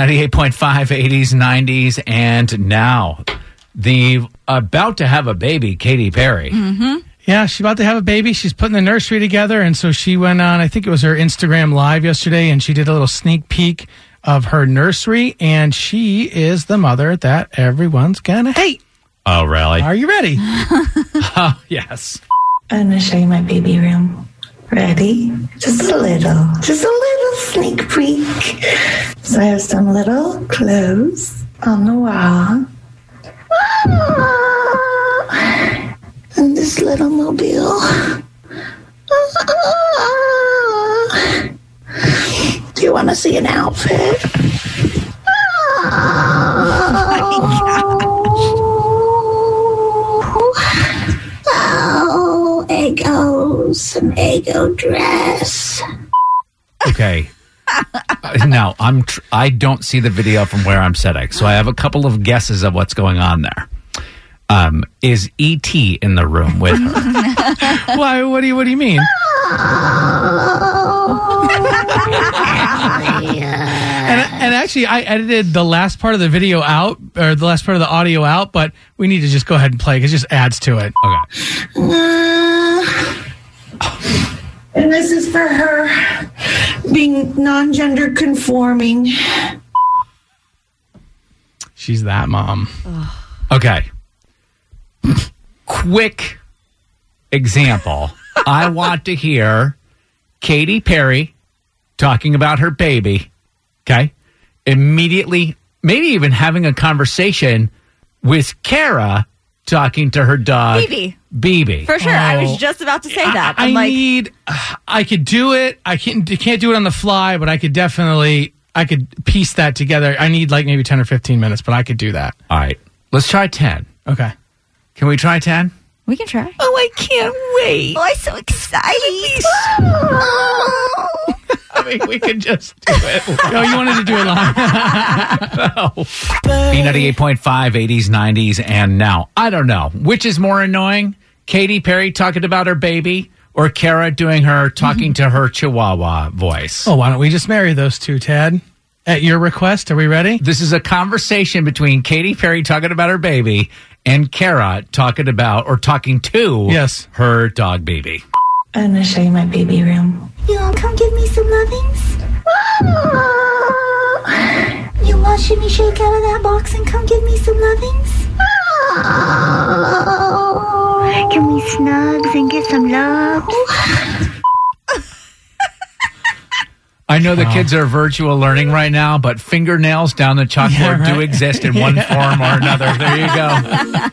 B98.5, 80s, 90s, and now the about to have a baby, Katy Perry. Mm-hmm. Yeah, she's about to have a baby. She's putting the nursery together. And so she went on, I think it was her Instagram live yesterday, and she did a little sneak peek of her nursery. And she is the mother that everyone's going to hate. Oh, really? Are you ready? Oh, yes. I'm gonna show you my baby room. Ready? Just a little, just a little sneak peek. So I have some little clothes on the wall. Ah, And this little mobile. Ah. Do you want to see an outfit? Oh, Egos, an Some ego dress. Okay. Uh, now, I'm tr- I don't see the video from where I'm sitting, so I have a couple of guesses of what's going on there. Um, is ET in the room with her? Why? What do you, what do you mean? And, and actually, I edited the last part of the video out, or the last part of the audio out, but we need to just go ahead and play because it just adds to it. Okay. And this is for her being non gender conforming. She's that mom. Okay. Quick example. I want to hear Katy Perry talking about her baby. Okay. Immediately, maybe even having a conversation with Kara talking to her dog, BB. BB. For sure. I Oh. was just about to say that. I I'm like, need. Uh, I could do it. I can't. Can't do it on the fly, but I could definitely. I could piece that together. I need like maybe ten or fifteen minutes, but I could do that. All right. Let's try 10. Okay. Can we try 10? we can try. Oh, I can't wait. Oh, I'm so excited. I mean, we could just do it. Oh, you wanted to do it live? B98.5, 80s, 90s, and now. I don't know. Which is more annoying? Katy Perry talking about her baby or Kara doing her talking to her chihuahua voice? oh, why don't we just marry those two, Ted? At your request, are we ready? This is a conversation between Katy Perry talking about her baby and Kara talking about or talking to Yes. her dog baby. I'm gonna show you my baby room. You wanna come give me some lovings? You want shimmy shake out of that box and come give me some lovings? Snugs and get some love. I know the kids are virtual learning right now, but fingernails down the chalkboard Yeah, do exist in one form or another. There you go.